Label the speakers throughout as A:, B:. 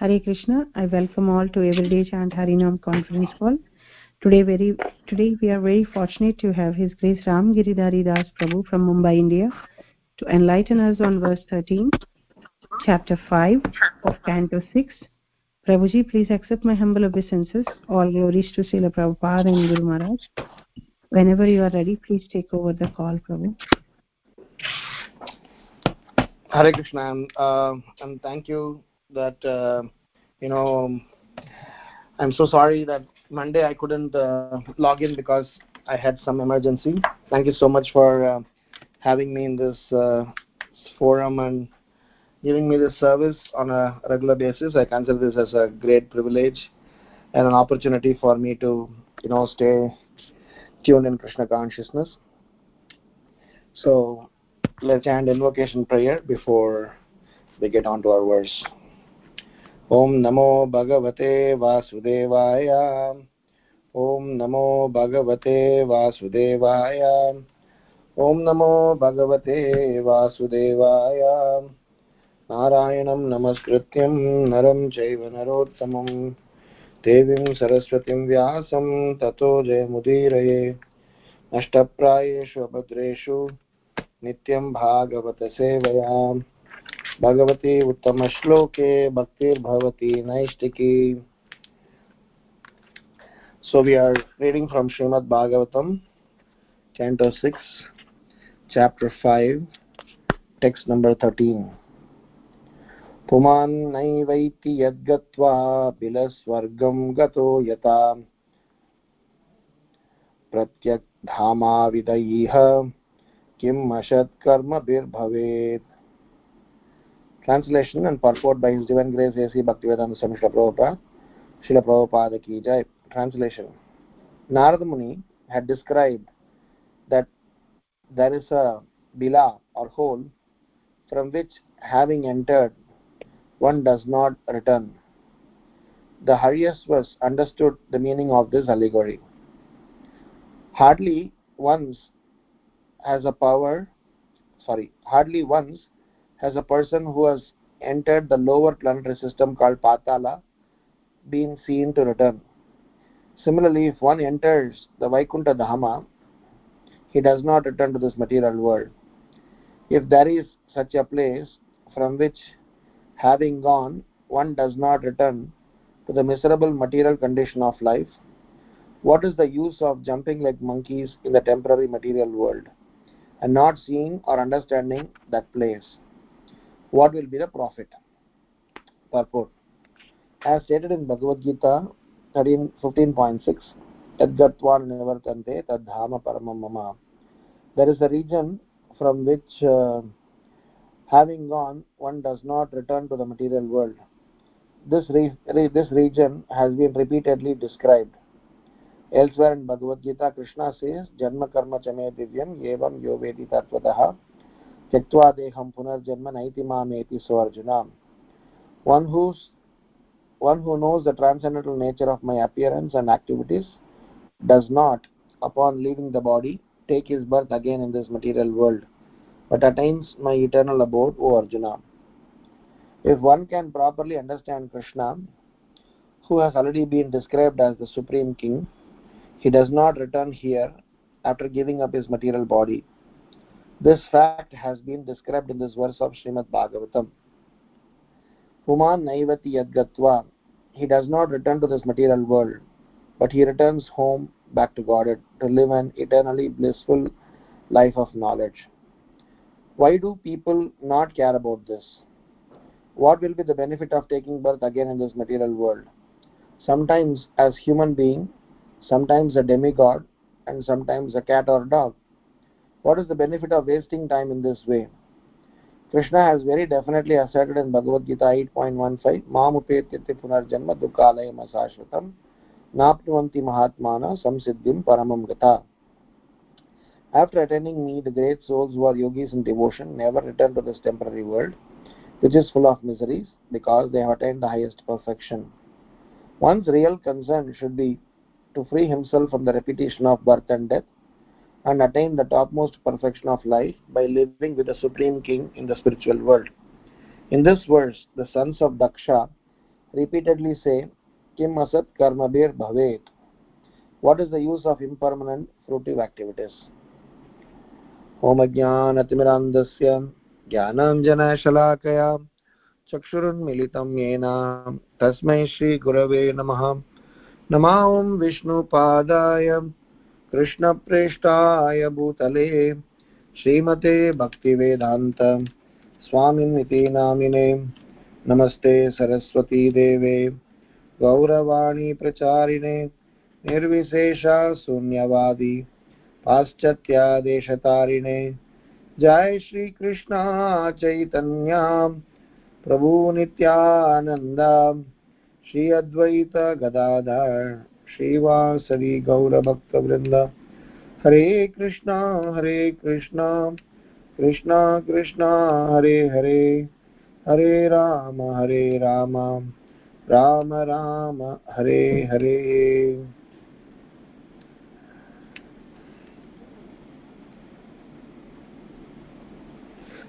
A: Hare Krishna. I welcome all to Everyday Chant Harinam conference call. Today, very today we are very fortunate to have His Grace Ram Giridhari Das Prabhu from Mumbai, India, to enlighten us on verse 13, chapter 5 of Canto 6. Prabhuji, please accept my humble obeisances. All glories to Srila Prabhupada and Guru Maharaj. Whenever you are ready, please take over the call, Prabhu.
B: Hare Krishna, uh, and thank you that uh, you know i'm so sorry that monday i couldn't uh, log in because i had some emergency. Thank you so much for uh, having me in this uh, forum and giving me this service on a regular basis. I consider this as a great privilege and an opportunity for me to you know stay tuned in krishna consciousness. So let's end invocation prayer before we get on to our verse ॐ नमो भगवते वासुदेवाय। ॐ नमो भगवते वासुदेवाय। ॐ नमो भगवते वासुदेवाय। नारायणं नमस्कृत्यं नरं चैव नरोत्तमं। देवीं सरस्वतीं व्यासं ततो जयमुदीरये। नष्टप्रायेषु अभद्रेषु नित्यं भागवतसेवयाम्। भगवती उत्तमश्लोके भक्तिर्भवति नैष्टिकी so we are reading from Srimad Bhagavatam canto 6 chapter 5 text number 13 पुमान् नैवैति यद्गत्वा बिलस्वर्गं गतो यथा। प्रत्यग्धामाविदयीह किम् अशत्कर्मभिर्भवेत् Translation and purport by His Divine Grace A.C. Bhaktivedanta Swami Srila Prabhupada, Srila Prabhupada Ki Jai. Translation Narada Muni had described that there is a bila or hole from which having entered one does not return. The Haryasvas understood the meaning of this allegory. Hardly once has a power, sorry, hardly once has a person who has entered the lower planetary system called Patala been seen to return. Similarly, if one enters the Vaikuntha Dhama, he does not return to this material world. If there is such a place from which, having gone, one does not return to the miserable material condition of life, what is the use of jumping like monkeys in the temporary material world and not seeing or understanding that place? What will be the profit? Purport as stated in bhagavad gita 13 15.6 tadgatvan nivartante tadhama there is a region from which uh, having gone one does not return to the material world. This re- re- this region has been repeatedly described. Elsewhere in bhagavad gita krishna says janma karma chame divyam evam yo vedi tatvatah त्यक्त्वा देहं पुनर्जन्म नैति मामेति so arjuna one who's one who knows the transcendental nature of my appearance and activities does not upon leaving the body take his birth again in this material world but attains my eternal abode o arjuna if one can properly understand krishna who has already been described as the supreme king he does not return here after giving up his material body this fact has been described in this verse of Srimad Bhagavatam. Puman naivati yadgatva. He does not return to this material world, but he returns home back to Godhead to live an eternally blissful life of knowledge. Why do people not care about this? What will be the benefit of taking birth again in this material world? Sometimes as human being, sometimes a demigod, and sometimes a cat or a dog. What is the benefit of wasting time in this way? Krishna has very definitely asserted in Bhagavad Gita 8.15, Mamupetyati punarjanma dukkalayam asashvatam napnuvanti mahatmana samsiddhim paramam gata. After attaining me, the great souls who are yogis in devotion never return to this temporary world, which is full of miseries, because they have attained the highest perfection. One's real concern should be to free himself from the repetition of birth and death and attain the topmost perfection of life by living with the Supreme King in the spiritual world. In this verse, the sons of Daksha repeatedly say, Kim asat karmabir bhavet. What is the use of impermanent fruitive activities? ओमज्ञानतिमिरान्धस्य ज्ञानाञ्जनशलाकया चक्षुरुन्मिलितं येन तस्मै श्रीगुरवे नमः नमा ॐ विष्णुपादाय कृष्णप्रेष्ठाय भूतले। श्रीमते भक्तिवेदान्त स्वामिनिति नामिने। नमस्ते सरस्वती देवे। गौरवाणी प्रचारिणे, निर्विशेषा शून्यवादी, पाश्चात्यादेशतारिणे। जय श्रीकृष्णा चैतन्या प्रभु नित्यानन्द श्री अद्वैत गदाधर। श्रीवासवी गौरभक्तवृन्द। हरे कृष्णा हरे कृष्णा कृष्णा कृष्णा, हरे हरे। हरे राम हरे राम राम राम, हरे हरे।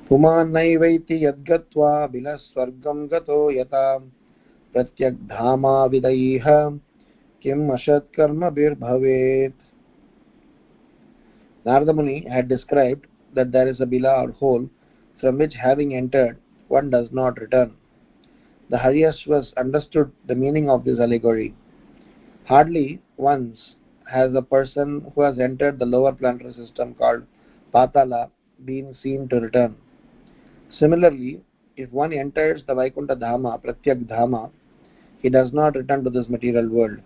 B: पुमान्नैवैति यद्गत्वा बिलस्वर्गं गतो यथा। प्रत्यग्धामाविदैः किम् ashatkarmabhirbhavet Narada Muni had described that there is a bila or hole from which having entered one does not return. The Haryashvas understood the meaning of this allegory. Hardly once has a person who has entered the lower planetary system called Patala been seen to return. Similarly, if one enters the Vaikunta Dhama, Pratyak Dhama, he does not return to this material world.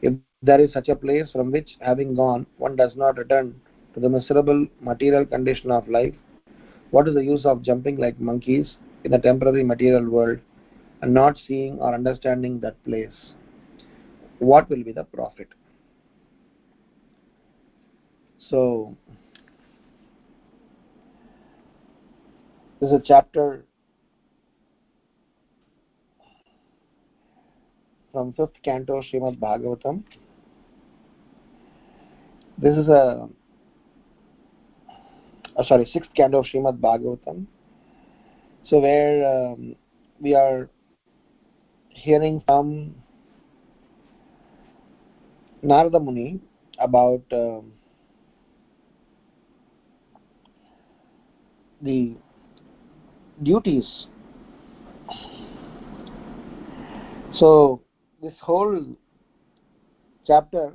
B: If there is such a place from which, having gone, one does not return to the miserable material condition of life, what is the use of jumping like monkeys in the temporary material world and not seeing or understanding that place? What will be the profit? So, this is a chapter from fifth canto Srimad Bhagavatam. This is a uh, sorry sixth canto of Srimad Bhagavatam. So where um, we are hearing from Narada Muni about um, the duties. So this whole chapter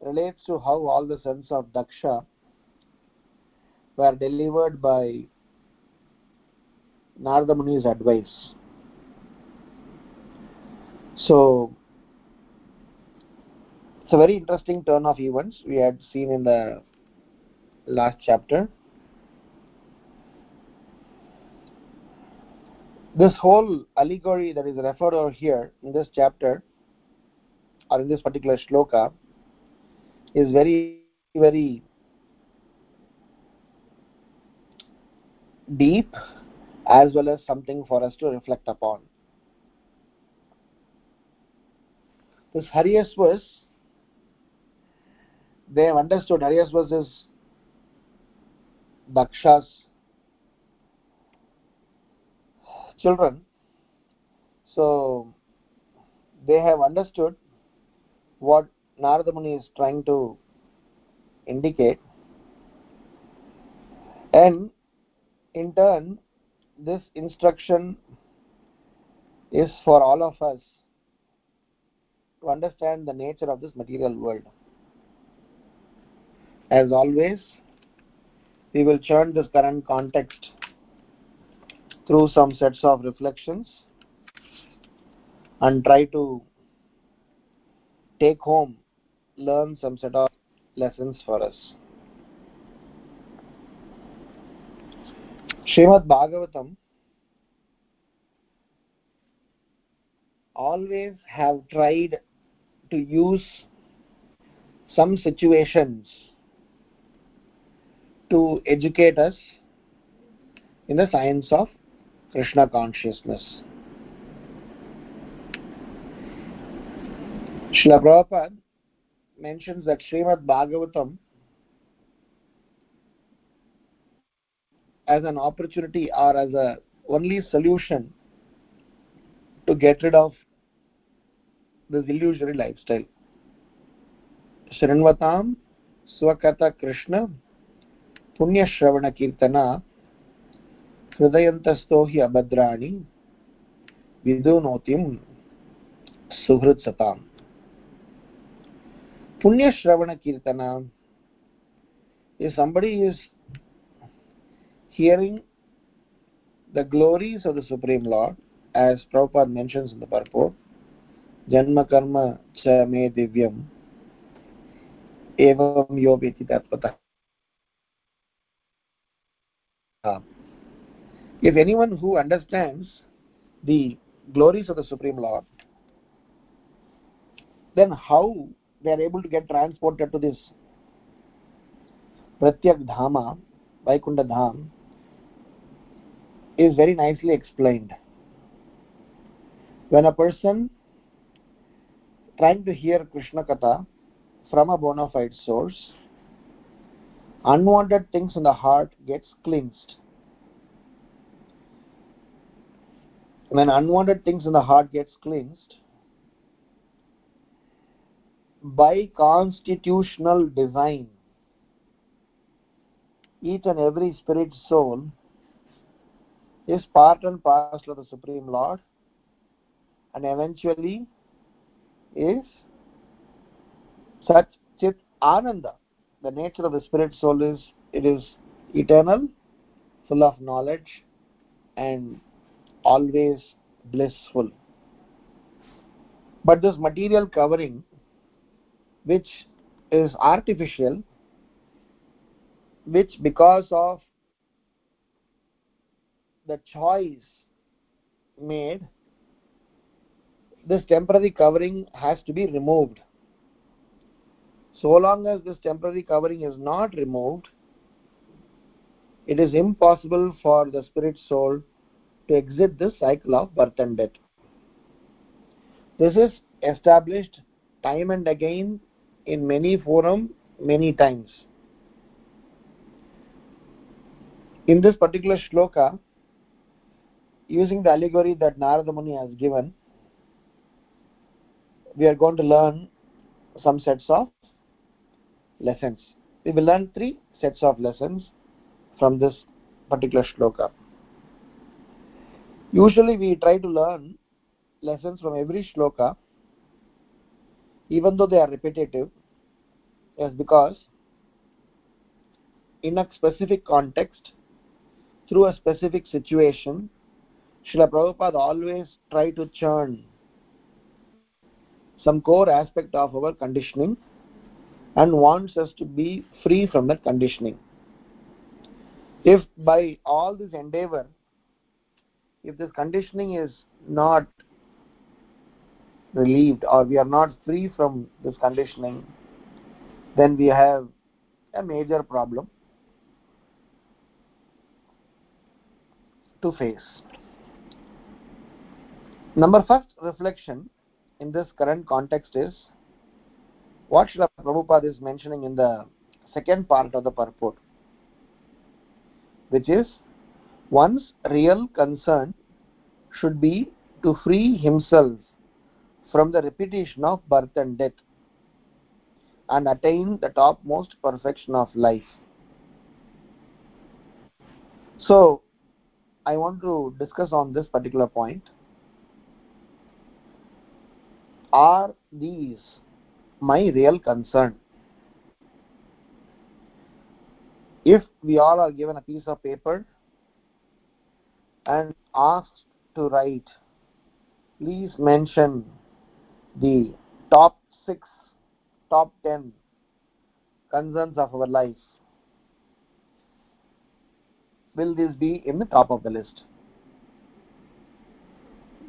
B: relates to how all the sons of Daksha were delivered by Narada Muni's advice. So it's a very interesting turn of events we had seen in the last chapter. This whole allegory that is referred over here in this chapter or in this particular shloka is very, very deep as well as something for us to reflect upon. This Haryasvas, they have understood Haryasvas is Daksha's children. So they have understood what Narada Muni is trying to indicate. And in turn, this instruction is for all of us to understand the nature of this material world. As always, we will churn this current context through some sets of reflections and try to take home, learn some set of lessons for us. Srimad Bhagavatam always have tried to use some situations to educate us in the science of Krishna consciousness. Srila Prabhupada mentions that Srimad Bhagavatam as an opportunity or as a only solution to get rid of this illusory lifestyle. Shrinvatam Swakata Krishna Punya Shravana Kirtana हृदयन्तस्तो हि अभद्राणि विदुनोतिं सुहृत्सताम्। पुण्यश्रवणकीर्तन। Anybody is hearing the glories of the supreme lord as proper mentions in the purport जन्मकर्म च मे दिव्यम् एवं योपि इति तत्पतः If anyone who understands the glories of the Supreme Lord, then how they are able to get transported to this Pratyak Dhama, Vaikunta Dham, is very nicely explained. When a person trying to hear Krishna Katha from a bona fide source, unwanted things in the heart gets cleansed. When unwanted things in the heart gets cleansed, by constitutional design, each and every spirit soul is part and parcel of the Supreme Lord and eventually is such chit ananda. The nature of the spirit soul is it is eternal, full of knowledge and always blissful. But this material covering which is artificial which because of the choice made this temporary covering has to be removed so long as this temporary covering is not removed it is impossible for the spirit soul to exit this cycle of birth and death. This is established time and again in many forum many times. In this particular shloka using the allegory that Narada Muni has given we are going to learn some sets of lessons. We will learn three sets of lessons from this particular shloka usually we try to learn lessons from every shloka even though they are repetitive is because in a specific context through a specific situation Srila Prabhupada always try to churn some core aspect of our conditioning and wants us to be free from that conditioning. If by all this endeavor, if this conditioning is not relieved or we are not free from this conditioning, then we have a major problem to face. Number first reflection in this current context is what Srila Prabhupada is mentioning in the second part of the purport, which is one's real concern should be to free himself from the repetition of birth and death and attain the topmost perfection of life. So, I want to discuss on this particular point. Are these my real concern? If we all are given a piece of paper and asked to write, please mention the top six, top ten concerns of our life. Will this be in the top of the list?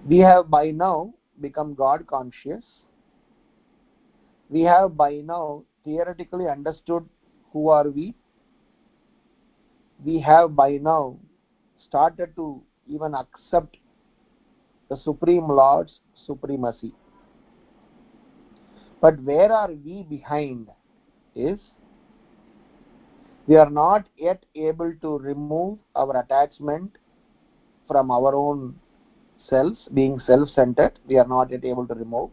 B: We have by now become God conscious. We have by now theoretically understood who are we. We have by now started to even accept the Supreme Lord's supremacy. But where are we behind is we are not yet able to remove our attachment from our own selves being self-centered we are not yet able to remove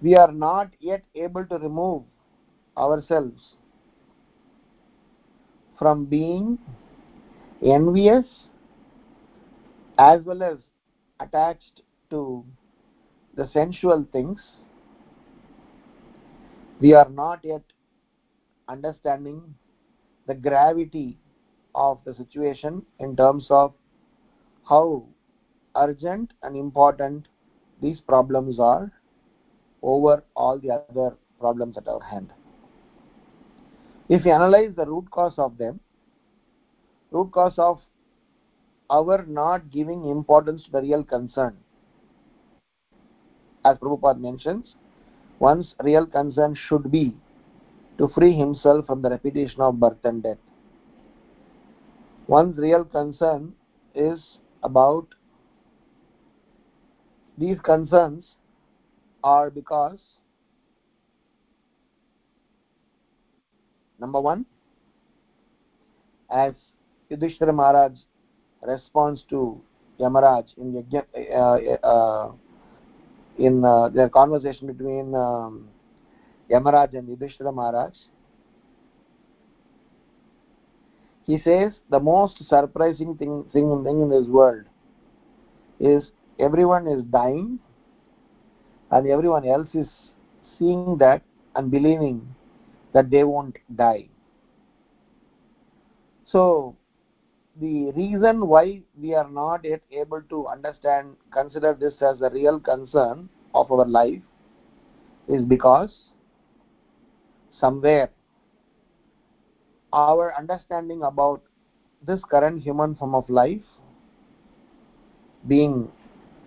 B: we are not yet able to remove ourselves from being envious as well as attached to the sensual things we are not yet understanding the gravity of the situation in terms of how urgent and important these problems are over all the other problems at our hand. If we analyze the root cause of them, root cause of our not giving importance to the real concern, as Prabhupada mentions, one's real concern should be to free himself from the repetition of birth and death. One's real concern is about these concerns are because number one as Yudhishthira Maharaj responds to Yamaraj in the uh, uh, in uh, their conversation between um, Yamaraj and Yudhishthira Maharaj. He says the most surprising thing, thing, thing in this world is everyone is dying and everyone else is seeing that and believing that they won't die. So the reason why we are not yet able to understand consider this as a real concern of our life is because somewhere our understanding about this current human form of life being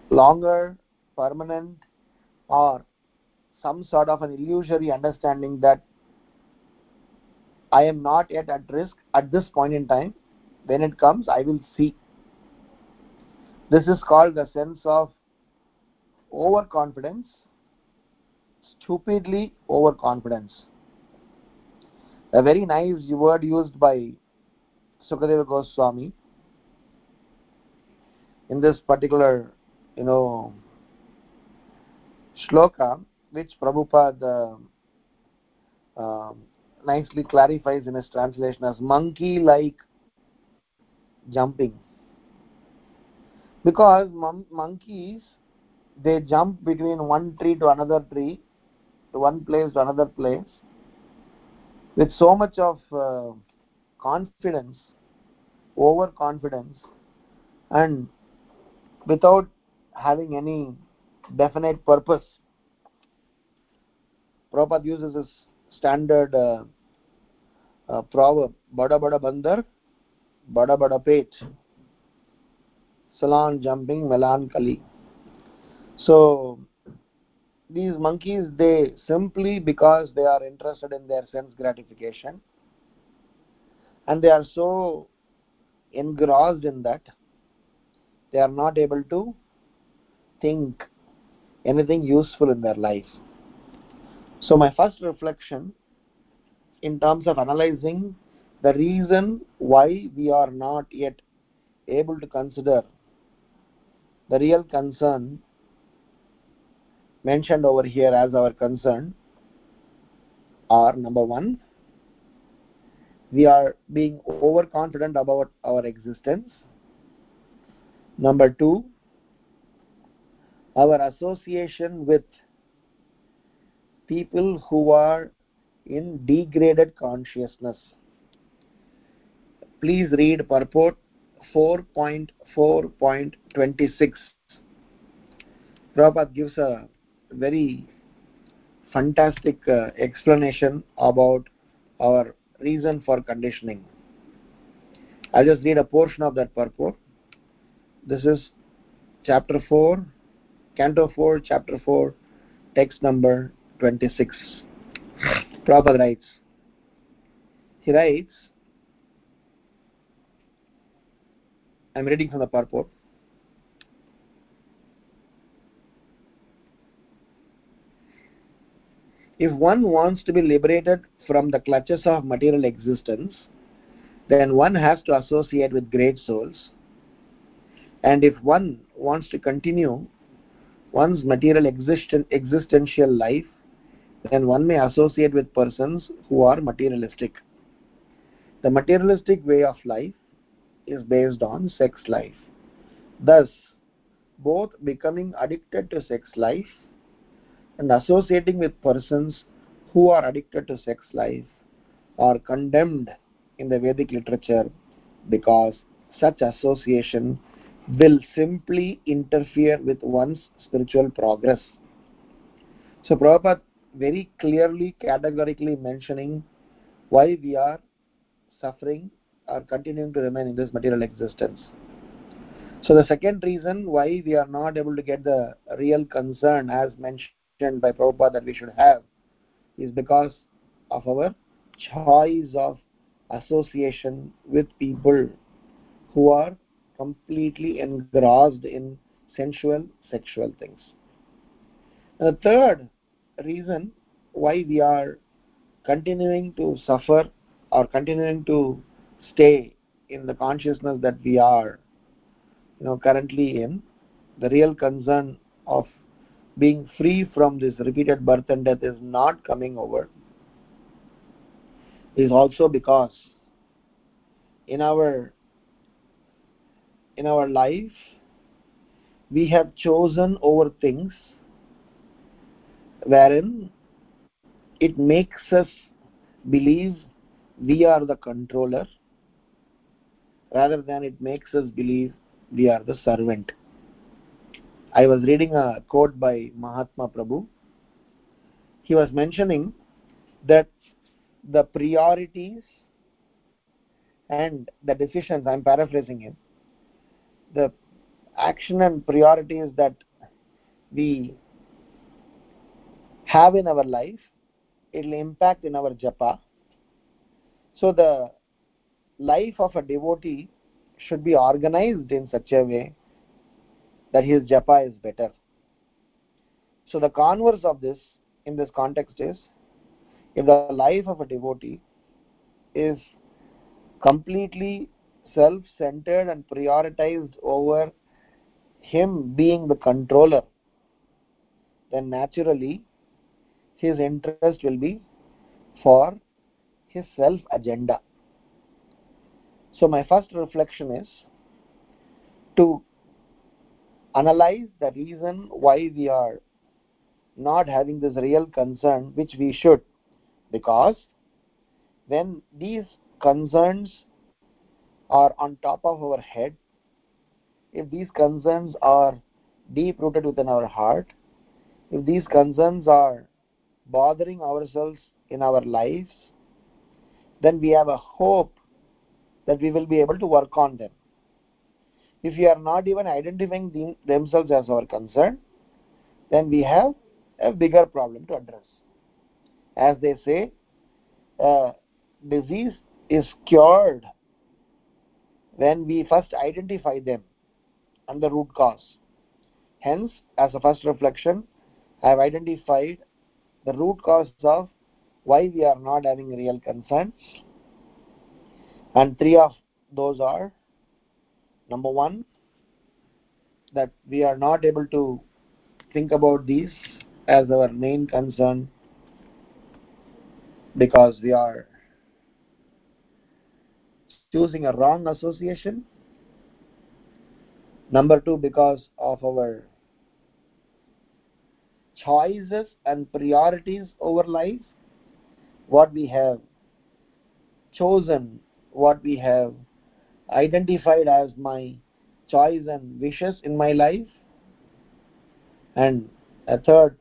B: longer permanent or some sort of an illusory understanding that I am not yet at risk at this point in time. When it comes, I will see. This is called the sense of overconfidence, stupidly overconfidence. A very nice word used by Sukadeva Goswami in this particular, you know, shloka, which Prabhupada uh, nicely clarifies in his translation as monkey like jumping. Because mon monkeys they jump between one tree to another tree, to one place to another place, with so much of uh, confidence, overconfidence, and without having any definite purpose. Prabhupada uses this standard uh, uh, proverb, Bada Bada Bandar, Bada Bada Pet, Salon jumping melancholy. So, these monkeys, they simply because they are interested in their sense gratification and they are so engrossed in that, they are not able to think anything useful in their life. So, my first reflection in terms of analyzing the reason why we are not yet able to consider the real concern mentioned over here as our concern are number one, we are being overconfident about our existence. Number two, our association with people who are in degraded consciousness. Please read purport 4.4.26. Prabhupada gives a very fantastic uh, explanation about our reason for conditioning. I'll just read a portion of that purport. This is chapter 4, canto 4, chapter 4, text number 26. Prabhupada writes, he writes, I'm reading from the purport. If one wants to be liberated from the clutches of material existence, then one has to associate with great souls. and if one wants to continue one's material existen- existential life then one may associate with persons who are materialistic the materialistic way of life is based on sex life thus both becoming addicted to sex life and associating with persons who are addicted to sex life are condemned in the Vedic literature because such association will simply interfere with one's spiritual progress. So Prabhupada very clearly, categorically mentioning why we are suffering or continuing to remain in this material existence. So the second reason why we are not able to get the real concern as mentioned by Prabhupada that we should have is because of our choice of association with people who are completely engrossed in sensual sexual things. And the third reason why we are continuing to suffer or continuing to stay in the consciousness that we are you know currently in the real concern of being free from this repeated birth and death is not coming over is also because in our in our life we have chosen over things wherein it makes us believe we are the controller rather than it makes us believe we are the servant. I was reading a quote by mahatma prabhu. He was mentioning that the priorities and the decisions i'm paraphrasing him the action and priorities that we have in our life it will impact in our japa. So the life of a devotee should be organized in such a way that his japa is better so the converse of this in this context is if the life of a devotee is completely self centered and prioritized over him being the controller, then naturally his interest will be for his self agenda. So, my first reflection is to analyze the reason why we are not having this real concern, which we should, because when these concerns are on top of our head, if these concerns are deep rooted within our heart, if these concerns are bothering ourselves in our lives, then we have a hope that we will be able to work on them. If we are not even identifying them, themselves as our concern, then we have a bigger problem to address. As they say, uh, disease is cured when we first identify them and the root cause. Hence, as a first reflection, I have identified the root cause of why we are not having real concern. And three of those are number one, that we are not able to think about these as our main concern because we are choosing a wrong association. Number two, because of our choices and priorities over life, what we have chosen, what we have identified as my choice and wishes in my life. And a third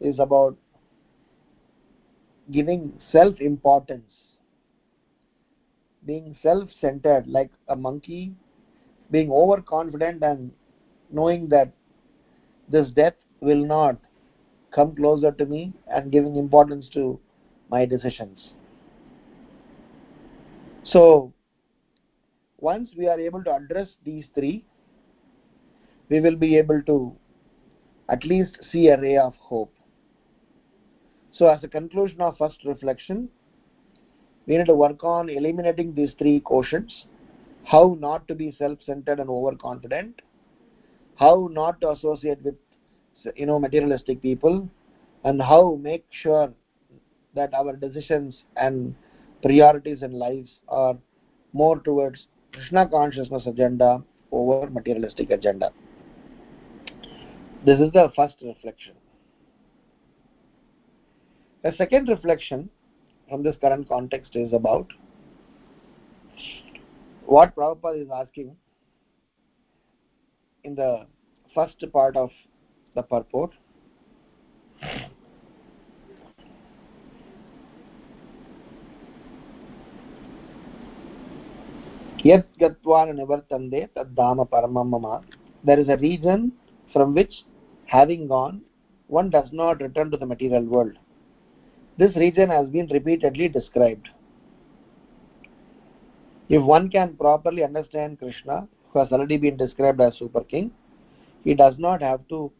B: is about giving self importance, being self centered like a monkey, being overconfident and knowing that this death will not come closer to me and giving importance to my decisions. So, once we are able to address these three, we will be able to at least see a ray of hope. So, as a conclusion of first reflection, we need to work on eliminating these three quotients. How not to be self-centered and overconfident, how not to associate with you know materialistic people, and how make sure that our decisions and priorities in lives are more towards Krishna consciousness agenda over materialistic agenda. This is the first reflection. The second reflection from this current context is about what Prabhupada is asking in the first part of the purport. Yat gatva nivartande taddama paramamama. There is a region from which, having gone, one does not return to the material world. This region has been repeatedly described. If one can properly understand Krishna, who has already been described as Super King, he does not have to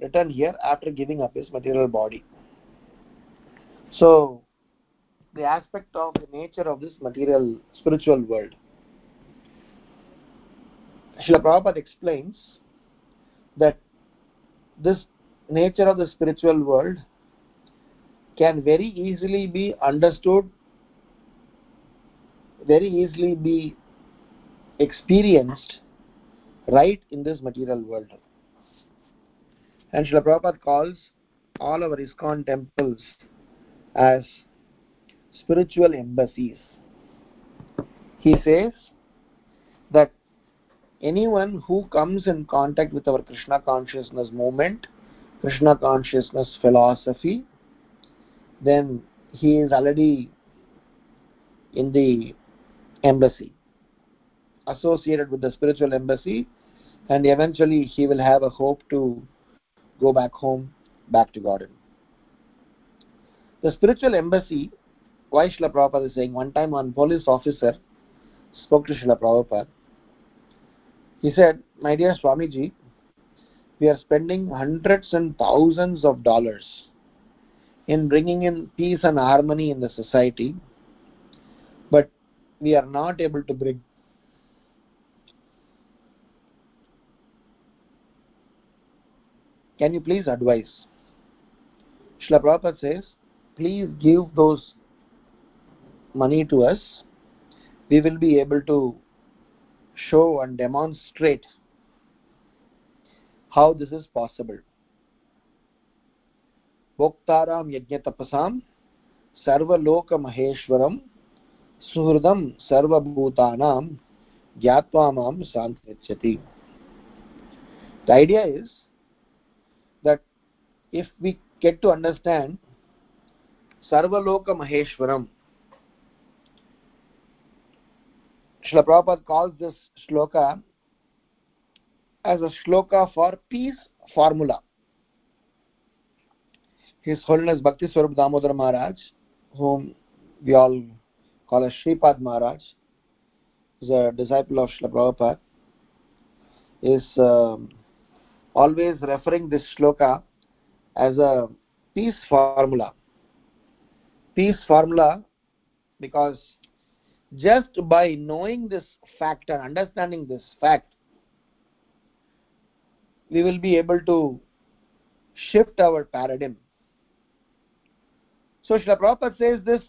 B: return here after giving up his material body. So, the aspect of the nature of this material spiritual world. Srila Prabhupada explains that this nature of the spiritual world can very easily be understood, very easily be experienced right in this material world. And Srila Prabhupada calls all our ISKCON temples as spiritual embassies. He says that anyone who comes in contact with our Krishna consciousness movement, Krishna consciousness philosophy, then he is already in the embassy, associated with the spiritual embassy, and eventually he will have a hope to go back home, back to Godhead. The spiritual embassy, why Srila Prabhupada is saying, one time one police officer spoke to Srila Prabhupada. He said, My dear Swamiji, we are spending hundreds and thousands of dollars in bringing in peace and harmony in the society, but we are not able to bring Can you please advise? Srila Prabhupada says, please give those money to us. We will be able to show and demonstrate how this is possible. भोक्तारां यज्ञतपसां सर्वलोकमहेश्वरं सुहृदं सर्वभूतानां ज्ञात्वा मां सान्त्यच्छति The idea is that if we get to understand Sarvaloka Maheshwaram, Srila Prabhupada calls this shloka as a shloka for peace formula. His Holiness Bhakti Swarup Damodar Maharaj, whom we all call as Sripad Maharaj, is a disciple of Srila Prabhupada, is um, always referring this shloka as a peace formula. Peace formula because just by knowing this fact and understanding this fact, we will be able to shift our paradigm. So Srila Prabhupada says this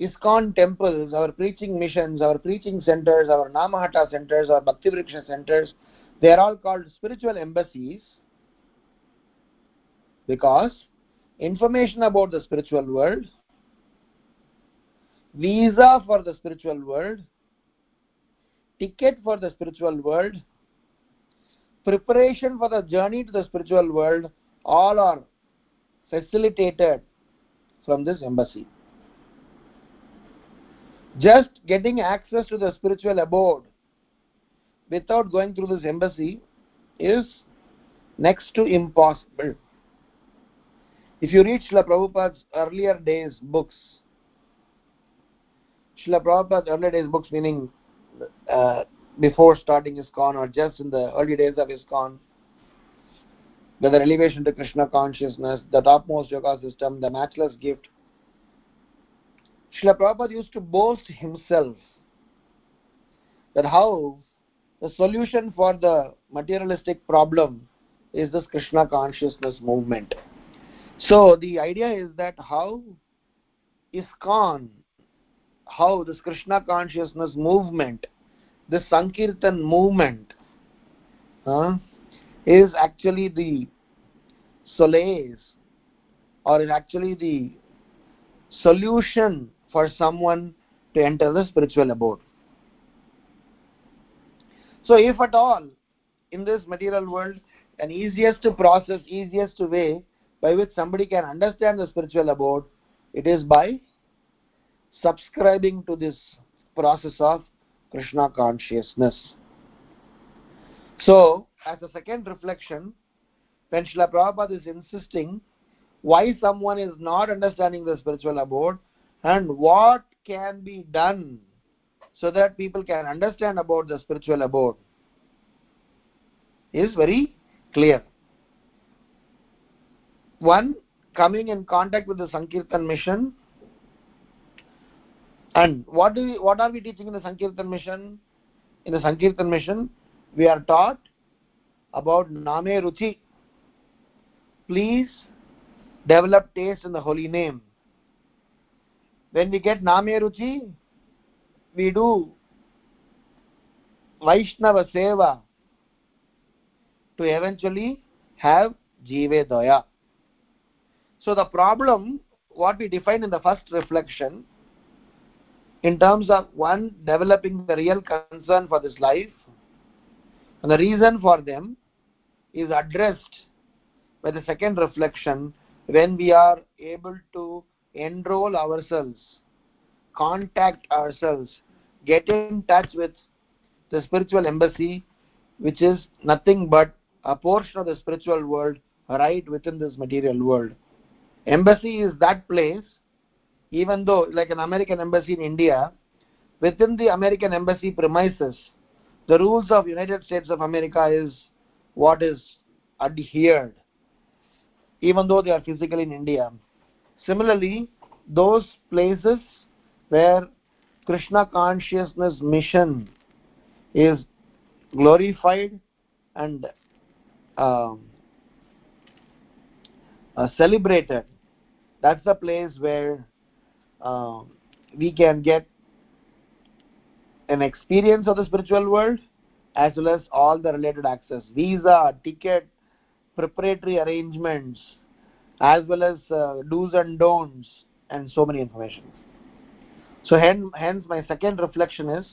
B: ISKCON temples, our preaching missions, our preaching centers, our Namahata centers, our Bhakti Vriksha centers, they are all called spiritual embassies because information about the spiritual world, visa for the spiritual world, ticket for the spiritual world, preparation for the journey to the spiritual world, all are facilitated from this embassy. Just getting access to the spiritual abode without going through this embassy is next to impossible. If you read Srila Prabhupada's earlier days books, Srila Prabhupada's earlier days books meaning uh, before starting ISKCON or just in the early days of ISKCON, the elevation to Krishna consciousness, the topmost yoga system, the matchless gift. Srila Prabhupada used to boast himself that how the solution for the materialistic problem is this Krishna consciousness movement. So the idea is that how ISKCON, how this Krishna consciousness movement, this Sankirtan movement, uh, is actually the solace or is actually the solution for someone to enter the spiritual abode. So, if at all in this material world, an easiest to process, easiest to way by which somebody can understand the spiritual abode, it is by subscribing to this process of Krishna consciousness. So, as a second reflection, when Srila Prabhupada is insisting why someone is not understanding the spiritual abode and what can be done so that people can understand about the spiritual abode is very clear. One, coming in contact with the Sankirtan mission. And what do we, what are we teaching in the Sankirtan mission? In the Sankirtan mission, we are taught about Name Ruchi. Please develop taste in the holy name. When we get Name Ruchi, we do Vaishnava Seva to eventually have Jiva Daya. So the problem, what we define in the first reflection, in terms of one, developing the real concern for this life, and the reason for them is addressed by the second reflection when we are able to enroll ourselves, contact ourselves, get in touch with the spiritual embassy, which is nothing but a portion of the spiritual world right within this material world. Embassy is that place, even though, like an American embassy in India, within the American embassy premises, the rules of United States of America is what is adhered, even though they are physically in India. Similarly, those places where Krishna consciousness mission is glorified and um, uh, celebrated, that's the place where uh, we can get an experience of the spiritual world as well as all the related access visa ticket preparatory arrangements as well as uh, do's and don'ts and so many information so hence, hence my second reflection is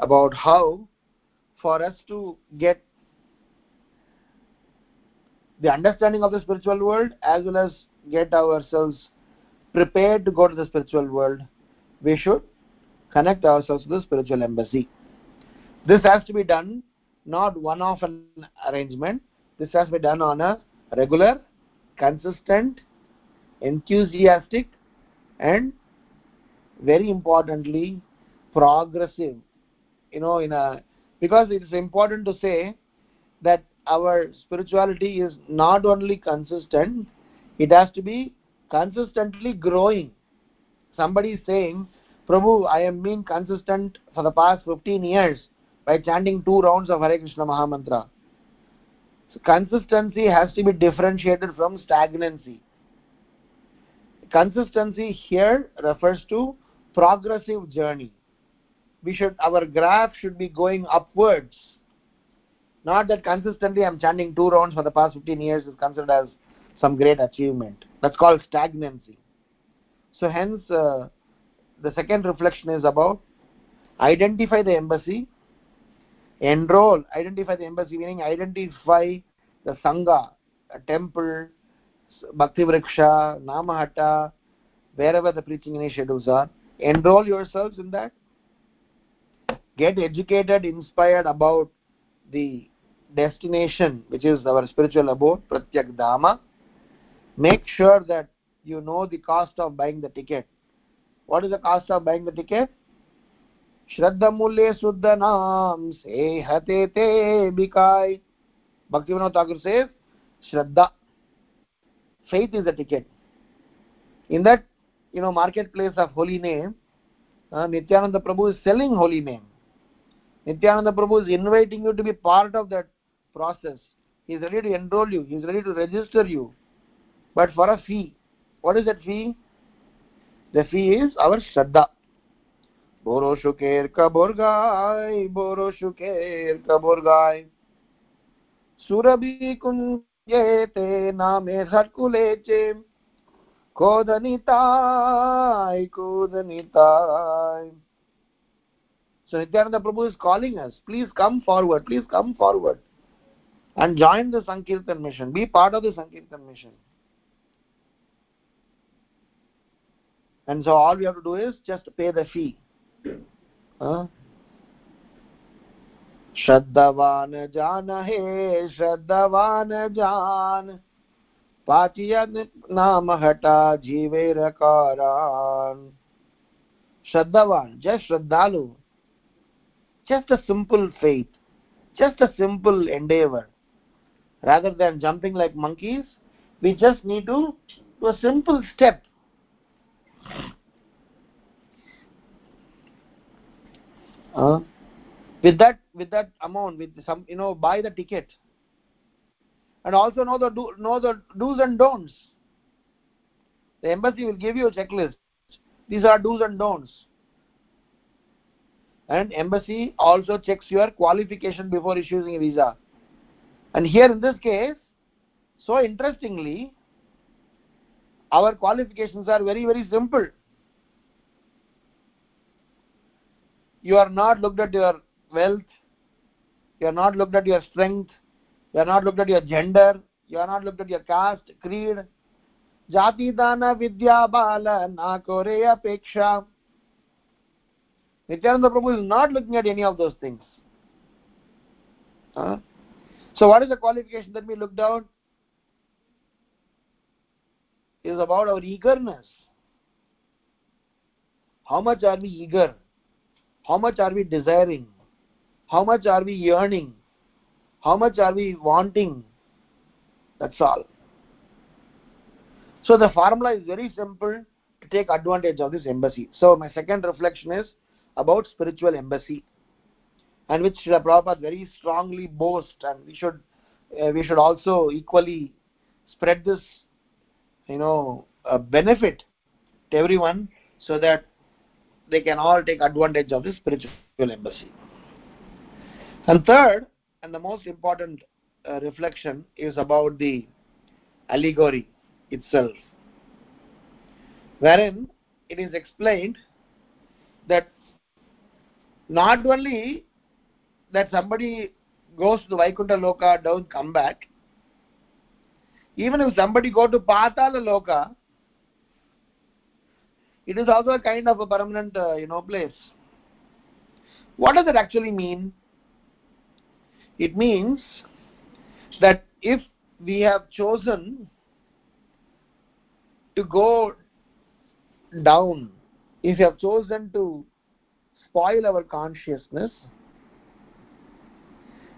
B: about how for us to get the understanding of the spiritual world as well as get ourselves prepared to go to the spiritual world we should connect ourselves to the spiritual embassy. This has to be done not one off an arrangement. This has to be done on a regular consistent enthusiastic and very importantly progressive. You know in a because it is important to say that our spirituality is not only consistent it has to be consistently growing. Somebody is saying prabhu i am being consistent for the past 15 years by chanting two rounds of hare krishna mahamantra. So consistency has to be differentiated from stagnancy. Consistency here refers to progressive journey. We should our graph should be going upwards. Not that consistently i'm chanting two rounds for the past 15 years is considered as some great achievement that's called stagnancy. So hence uh, the second reflection is about identify the embassy enroll identify the embassy meaning identify the sangha a temple bhakti vriksha namahatta wherever the preaching initiatives are. Enroll yourselves in that. Get educated inspired about the destination which is our spiritual abode pratyak dhama make sure that you know the cost of buying the ticket. What is the cost of buying the ticket? Shraddha shraddhamulye suddhanam sehate te bikai. Bhaktivinoda thakur says shraddha faith is the ticket. In that you know marketplace of holy name uh, nityananda prabhu is selling holy name. Nityananda prabhu is inviting you to be part of that process. He is ready to enroll you. He is ready to register you. But for a fee. What is that fee? The fee is our Shraddha. Boro Shuker Kaburgai, Boro Shuker Kaburgai. Surabhi Kunjete Name Satkuleche. Kodanitai, Kodanitai. So Nityananda Prabhu is calling us. Please come forward. Please come forward. And join the Sankirtan mission. Be part of the Sankirtan mission. And so all we have to do is just pay the fee. Huh? श्रद्धवान जान हे श्रद्धवान जान पाचियन नाम हटा जीवे रकारान श्रद्धावान just श्रद्धालु just a simple faith just a simple endeavor rather than jumping like monkeys we just need to do a simple step Uh, with that with that amount with some you know buy the ticket. And also know the do, know the do's and don'ts. The embassy will give you a checklist. These are do's and don'ts. And embassy also checks your qualification before issuing a visa. And here in this case so interestingly our qualifications are very very simple you are not looked at your wealth. You are not looked at your strength. You are not looked at your gender. You are not looked at your caste creed. Jati dana vidya bala na kore apeksha. Nityananda prabhu is not looking at any of those things. Huh? so what is the qualification that we look down? Is about our eagerness. How much are we eager how much are we desiring? How much are we yearning? How much are we wanting? That's all. So the formula is very simple to take advantage of this embassy. So my second reflection is about spiritual embassy and which Srila Prabhupada very strongly boast and we should uh, we should also equally spread this you know benefit to everyone so that they can all take advantage of this spiritual embassy. And third and the most important uh, reflection is about the allegory itself wherein it is explained that not only that somebody goes to the Vaikuntha Loka, don't come back, even if somebody go to Patala Loka, it is also a kind of a permanent, uh, you know, place. What does it actually mean? It means that if we have chosen to go down, if you have chosen to spoil our consciousness,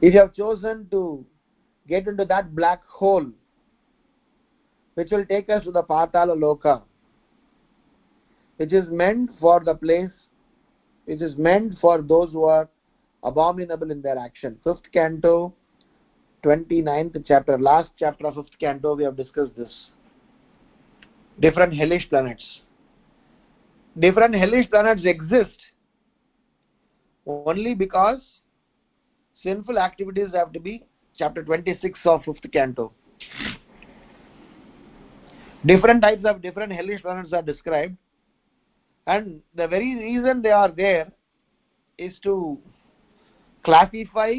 B: if you have chosen to get into that black hole, which will take us to the Patala Loka, which is meant for the place, which is meant for those who are abominable in their action. Fifth canto, 29th chapter, last chapter of fifth canto, we have discussed this. Different hellish planets. Different hellish planets exist only because sinful activities have to be chapter 26 of fifth canto. Different types of different hellish planets are described, and the very reason they are there is to classify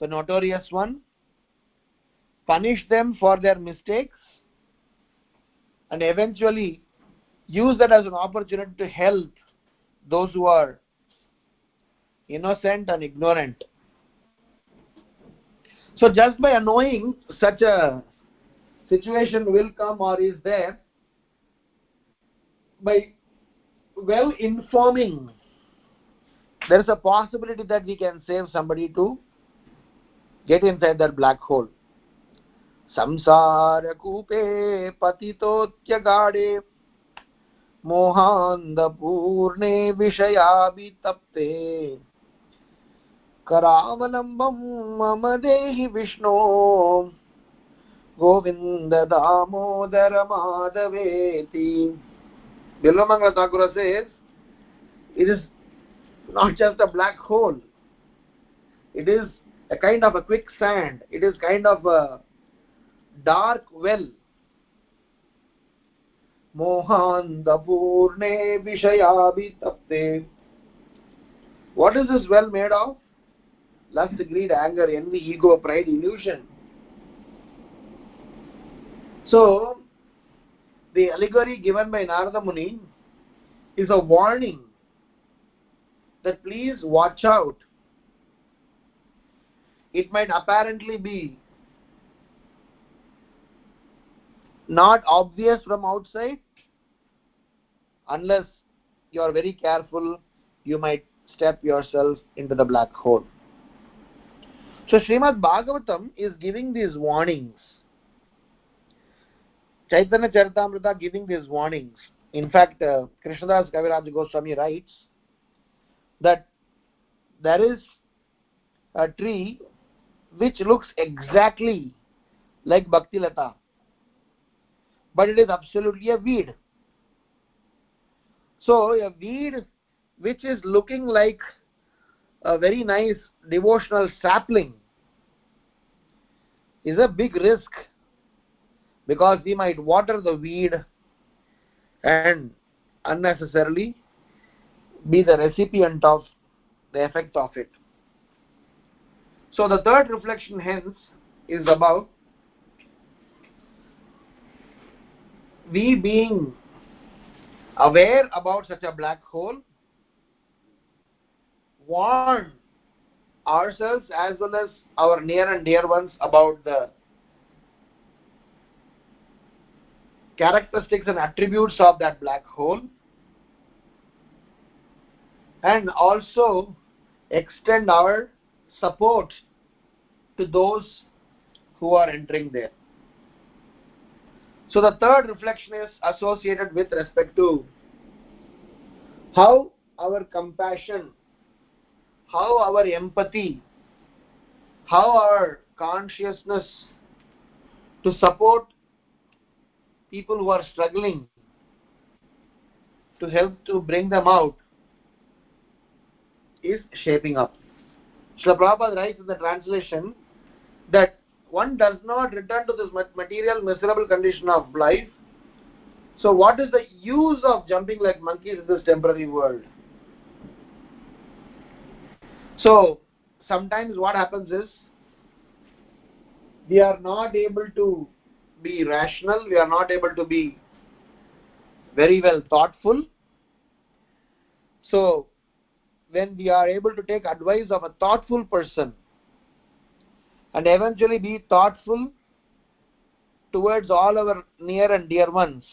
B: the notorious one, punish them for their mistakes, and eventually use that as an opportunity to help those who are innocent and ignorant. So just by knowing such a situation will come or is there, by well informing, there is a possibility that we can save somebody to get inside that black hole. संसारकूपे पतितोत्यगाढे मोहान्धपूर्णे विषयाभितप्ते करावलम्बं मम देहि विष्णो Govind Bilvamangala Thakura says, it is not just a black hole. It is a kind of a quicksand. It is kind of a dark well. Mohandapurne Vishayabhitapte. What is this well made of? Lust, greed, anger, envy, ego, pride, illusion. So, the allegory given by Narada Muni is a warning that please watch out. It might apparently be not obvious from outside unless you are very careful you might step yourself into the black hole so Srimad Bhagavatam is giving these warnings Chaitanya Charitamrita giving these warnings in fact uh, Krishnadas Kaviraj Goswami writes that there is a tree which looks exactly like Bhakti Lata but it is absolutely a weed. So, a weed which is looking like a very nice devotional sapling is a big risk because we might water the weed and unnecessarily be the recipient of the effect of it. So, the third reflection, hence, is about we being aware about such a black hole warn ourselves as well as our near and dear ones about the characteristics and attributes of that black hole. And also extend our support to those who are entering there. So the third reflection is associated with respect to how our compassion, how our empathy, how our consciousness to support people who are struggling to help to bring them out is shaping up. Srila Prabhupada writes in the translation that one does not return to this material miserable condition of life. So, what is the use of jumping like monkeys in this temporary world? So, sometimes what happens is we are not able to be rational, we are not able to be very well thoughtful. So, when we are able to take advice of a thoughtful person, and eventually be thoughtful towards all our near and dear ones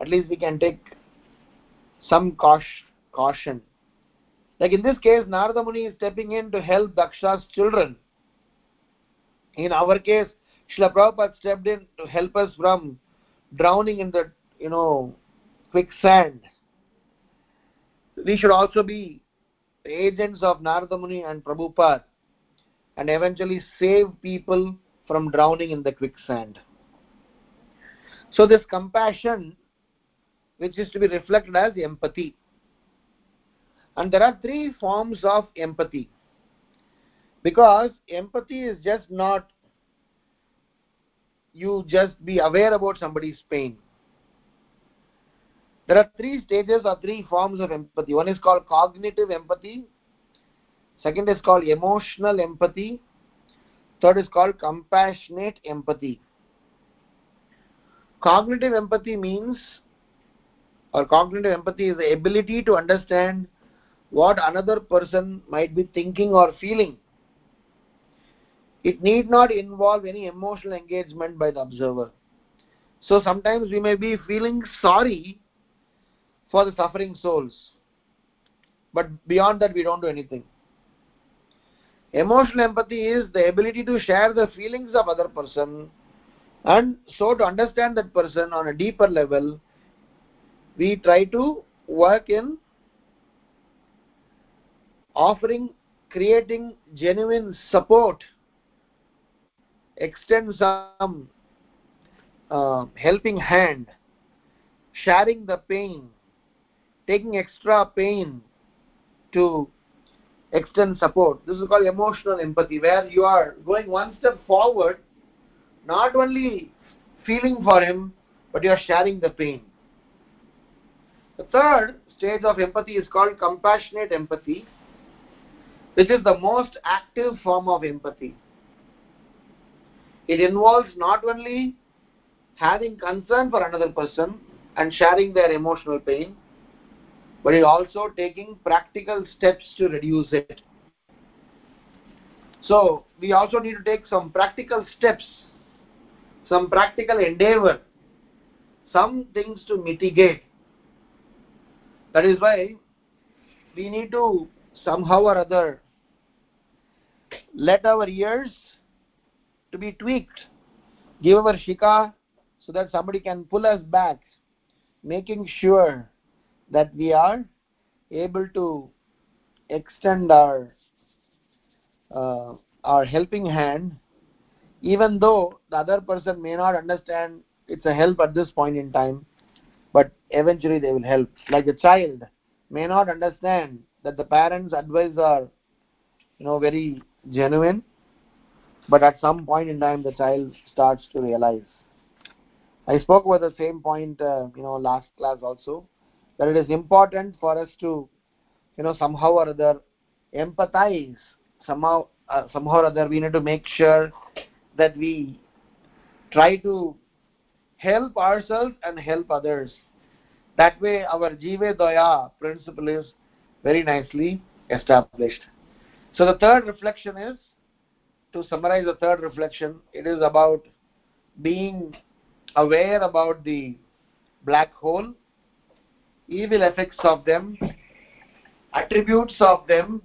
B: at least we can take some caution like in this case narada muni is stepping in to help daksha's children in our case Srila Prabhupada stepped in to help us from drowning in the you know quicksand we should also be agents of Narada Muni and Prabhupada and eventually save people from drowning in the quicksand. So, this compassion, which is to be reflected as empathy. And there are three forms of empathy. Because empathy is just not you just be aware about somebody's pain. There are three stages or three forms of empathy. One is called cognitive empathy, Second is called emotional empathy. Third is called compassionate empathy. Cognitive empathy means, or cognitive empathy is the ability to understand what another person might be thinking or feeling. It need not involve any emotional engagement by the observer. So sometimes we may be feeling sorry for the suffering souls, but beyond that we don't do anything emotional empathy is the ability to share the feelings of other person and so to understand that person on a deeper level we try to work in offering creating genuine support, extend some uh, helping hand, sharing the pain, taking extra pain to extend support. This is called emotional empathy, where you are going one step forward, not only feeling for him, but you are sharing the pain. The third stage of empathy is called compassionate empathy, which is the most active form of empathy. It involves not only having concern for another person and sharing their emotional pain, but it also taking practical steps to reduce it. So we also need to take some practical steps, some practical endeavor, some things to mitigate. That is why we need to somehow or other let our ears to be tweaked, give our shika so that somebody can pull us back, making sure that we are able to extend our uh, our helping hand even though the other person may not understand it's a help at this point in time but eventually they will help. Like a child may not understand that the parents advice are you know very genuine but at some point in time the child starts to realize. I spoke about the same point uh, you know last class also that it is important for us to you know somehow or other empathize. Somehow uh, somehow or other we need to make sure that we try to help ourselves and help others. That way our jiva daya principle is very nicely established. So the third reflection is to summarize the third reflection it is about being aware about the black hole evil effects of them attributes of them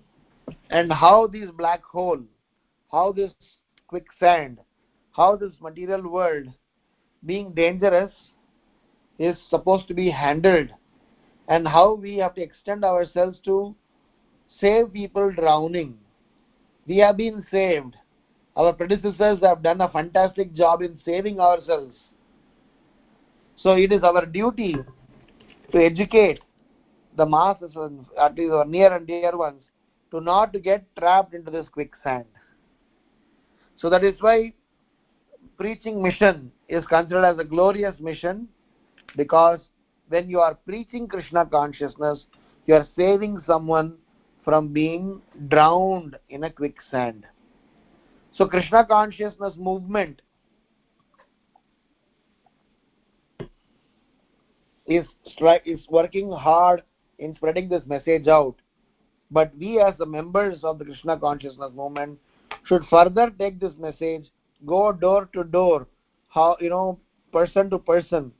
B: and how this black hole how this quicksand how this material world being dangerous is supposed to be handled and how we have to extend ourselves to save people drowning. We have been saved our predecessors have done a fantastic job in saving ourselves so it is our duty to educate the masses, at least our near and dear ones, to not get trapped into this quicksand. So that is why preaching mission is considered as a glorious mission because when you are preaching Krishna consciousness, you are saving someone from being drowned in a quicksand. So Krishna consciousness movement is is working hard in spreading this message out. But we, as the members of the Krishna consciousness movement, should further take this message, go door to door, how you know, person to person,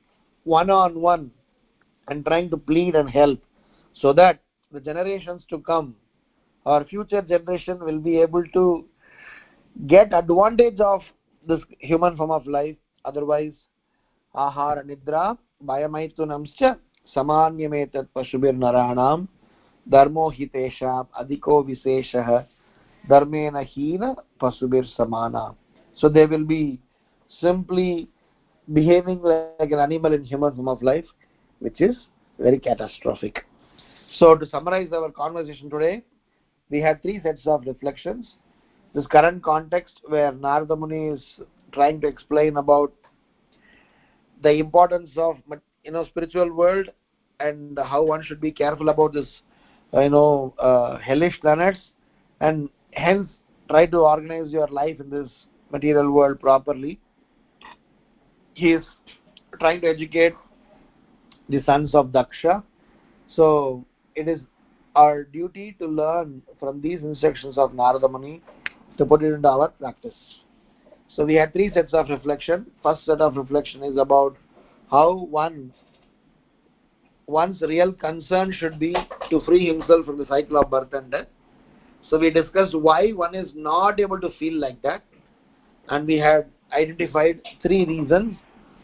B: one on one, and trying to plead and help, so that the generations to come, our future generation, will be able to get advantage of this human form of life. Otherwise, ahara nidra भयमैथुनंश्च सामान्यमेतत् पशुभिर्नराणां धर्मो हि तेषाम् अधिको विशेषः धर्मेण हीन पशुभिर्समाना so they will be simply behaving like an animal in human form of life which is very catastrophic so to summarize our conversation today we had three sets of reflections this current context where narada muni is trying to explain about the importance of you know spiritual world and how one should be careful about this uh, you know uh, hellish planets and hence try to organize your life in this material world properly. He is trying to educate the sons of daksha. So it is our duty to learn from these instructions of narada muni to put it into our practice. So we had three sets of reflection. First set of reflection is about how one one's real concern should be to free himself from the cycle of birth and death. So we discussed why one is not able to feel like that. And we had identified three reasons.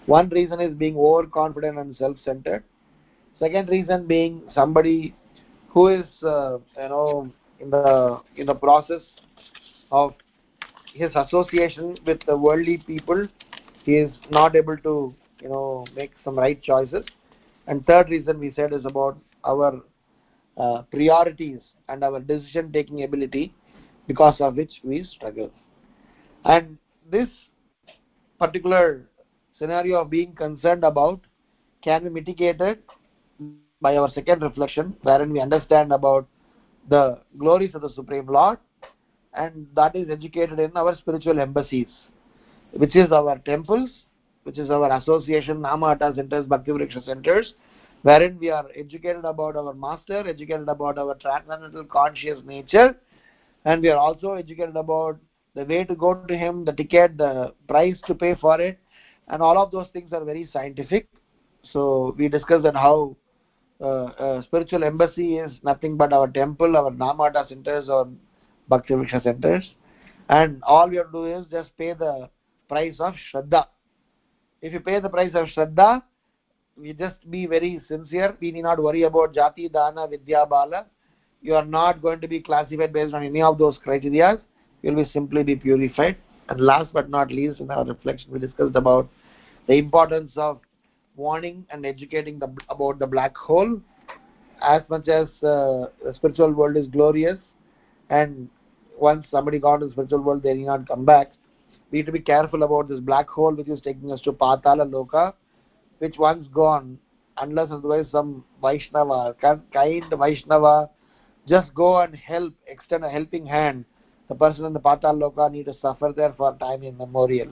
B: One reason is being overconfident and self-centered. Second reason being somebody who is uh, you know in the in the process of his association with the worldly people he is not able to you know make some right choices. And third reason we said is about our uh, priorities and our decision taking ability because of which we struggle. And this particular scenario of being concerned about can be mitigated by our second reflection wherein we understand about the glories of the supreme lord and that is educated in our spiritual embassies which is our temples which is our association namata centers bhakti vriksha centers wherein we are educated about our master educated about our transcendental conscious nature and we are also educated about the way to go to him the ticket the price to pay for it and all of those things are very scientific. So we discussed that how uh, uh, spiritual embassy is nothing but our temple our namata centers or bhakti vriksha centers. And all we have to do is just pay the price of shraddha. If you pay the price of shraddha we just be very sincere. We need not worry about jati dana vidya bala. You are not going to be classified based on any of those criteria. You will be simply be purified. And last but not least in our reflection we discussed about the importance of warning and educating the, about the black hole. As much as uh, the spiritual world is glorious and once somebody got in the spiritual world they need not come back. We need to be careful about this black hole which is taking us to patala loka which once gone unless otherwise some vaishnava kind vaishnava just go and help extend a helping hand. The person in the patala loka need to suffer there for time immemorial.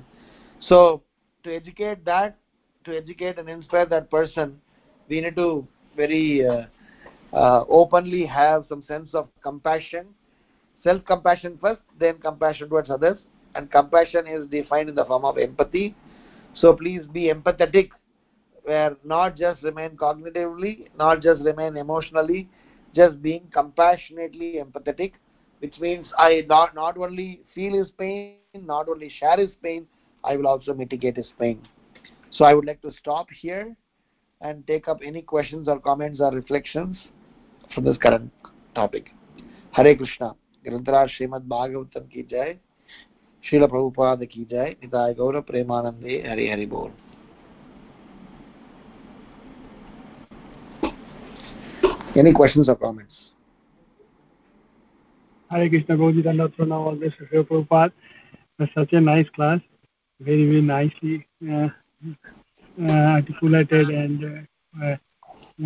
B: So to educate that to educate and inspire that person we need to very uh, uh, openly have some sense of compassion self compassion first then compassion towards others. And compassion is defined in the form of empathy. So please be empathetic where not just remain cognitively not just remain emotionally just being compassionately empathetic which means i not not only feel his pain not only share his pain i will also mitigate his pain. So i would like to stop here and take up any questions or comments or reflections from this current topic. Hare krishna ग्रंथराज Shrimad Bhagavatam की जय शिल प्रभुपाद की जय निताय गौर प्रेमानंदे हरि हरि बोल any questions or comments
C: Hare Krishna Gauji Dandat Pranam all this Sri Prabhupada such a nice class very very nicely uh, uh, articulated and uh,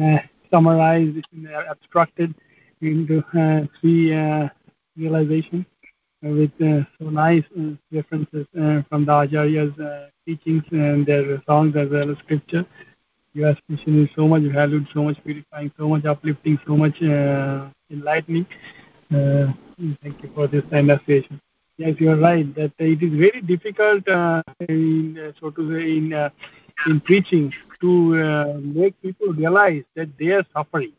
C: uh, summarized abstracted into uh, three uh, realization uh, with uh, so nice uh, references uh, from the Acharya's uh, teachings and their songs as well as scripture. Your expression is so much valued, so much purifying, so much uplifting, so much uh, enlightening. thank you for this kind of session. Yes, you are right that it is very difficult, in, so to say, in in preaching to make people realize that they are suffering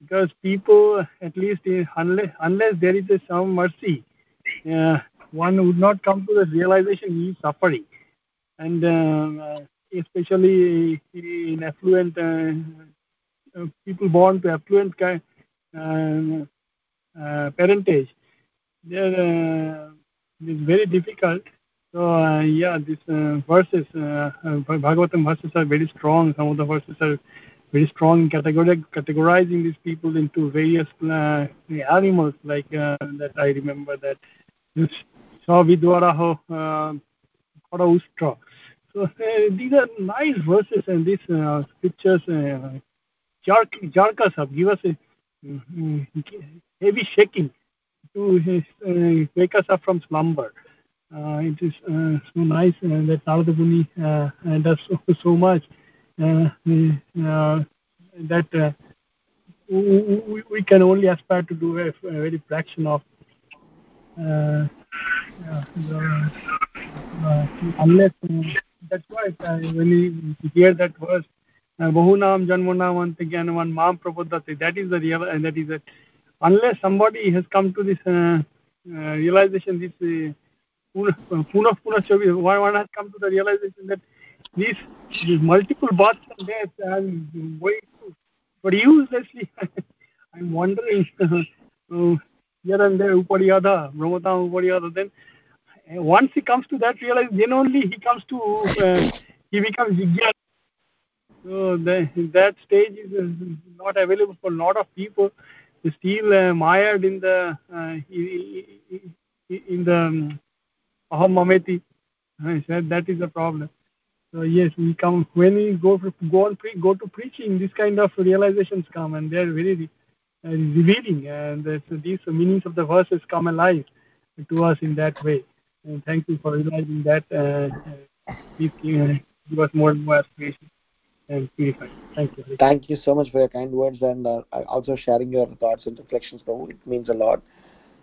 C: because people at least unless unless there is a some mercy uh, one would not come to the realization he is suffering. And uh, especially in affluent uh, uh people born to affluent kind, uh, uh, parentage there it's very difficult. So yeah these verses bhagavatam verses are very strong. Some of the verses are very strong in categorizing these people into various uh, animals like uh, that I remember that Savidwaraho uh, Ustra. So uh, these are nice verses and these uh, scriptures jerk, jerk us up, give us a uh, heavy shaking to wake us up from slumber. It is so nice that Narada Muni does so, so much Uh, uh, that uh, we, can only aspire to do a, very fraction of uh, uh, unless uh, that's why when you hear that verse bahunam janmunam antagyanam mam prabuddhati that is the real and that is that unless somebody has come to this realization this uh, puna one has come to the realization that these, multiple births and deaths and way too, but uselessly I'm wondering uh, here and there, Upadiyada, Brahmatam then once he comes to that realization, then only he comes to, uh, he becomes Jigyan. So the, that stage is not available for a lot of people. Still uh, mired in the, uh, in the um, Aham. I said that is the problem. So yes, we come when we go go on pre, go to preaching. This kind of realizations come, and they are very uh, revealing, and uh, so these meanings of the verses come alive to us in that way. And thank you for realizing that. Uh, please uh, give us more and more aspiration and purify. Thank you.
B: Thank you so much for your kind words and uh, also sharing your thoughts and reflections. It means a lot.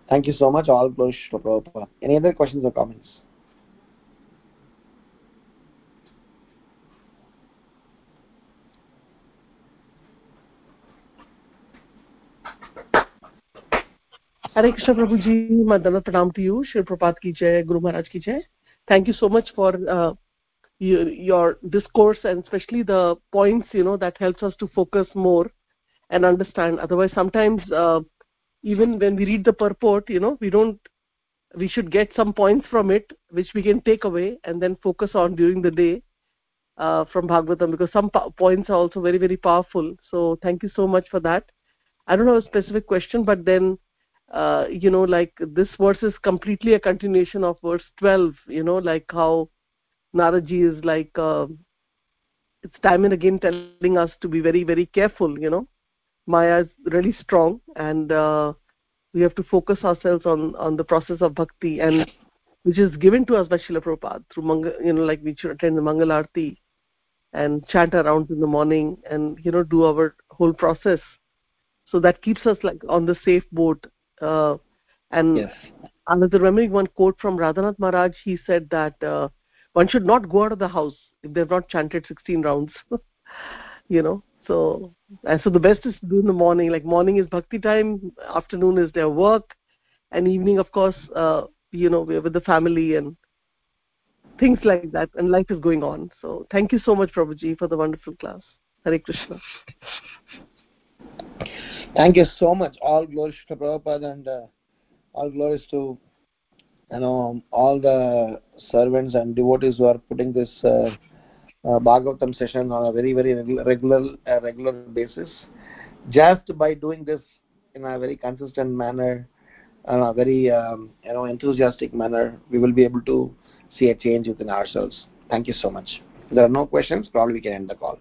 B: Thank you so much. All glory to Prabhupada. Any other questions or comments?
D: Hare Krishna Prabhuji, Madana Pranam to you, Shri Prabhupada ki Guru Maharaj ki. Thank you so much for uh, your, your discourse and especially the points, you know, that helps us to focus more and understand. Otherwise, sometimes uh, even when we read the purport, you know, we don't, we should get some points from it which we can take away and then focus on during the day uh, from Bhagavatam because some points are also very, very powerful. So thank you so much for that. I don't have a specific question, but then uh, you know like this verse is completely a continuation of verse 12 you know like how naraji is like uh, it's time and again telling us to be very very careful you know. Maya is really strong and uh, we have to focus ourselves on on the process of bhakti and which is given to us by Srila Prabhupada through Manga, you know like we should attend the Mangal Arti and chant around in the morning and you know do our whole process. So that keeps us like on the safe boat uh, and
B: yes.
D: another remembering one quote from Radhanath Maharaj, he said that uh, one should not go out of the house if they've not chanted 16 rounds. you know, so and so the best is to do in the morning. Like morning is bhakti time, afternoon is their work, and evening, of course, uh, you know, we're with the family and things like that, and life is going on. So thank you so much, Prabhuji, for the wonderful class. Hare Krishna.
B: Thank you so much. All glories to Prabhupada and uh, all glories to you know all the servants and devotees who are putting this uh, uh, Bhagavatam session on a very very regular uh, regular basis. Just by doing this in a very consistent manner, in a very um, you know enthusiastic manner, we will be able to see a change within ourselves. Thank you so much. If there are no questions, probably we can end the call.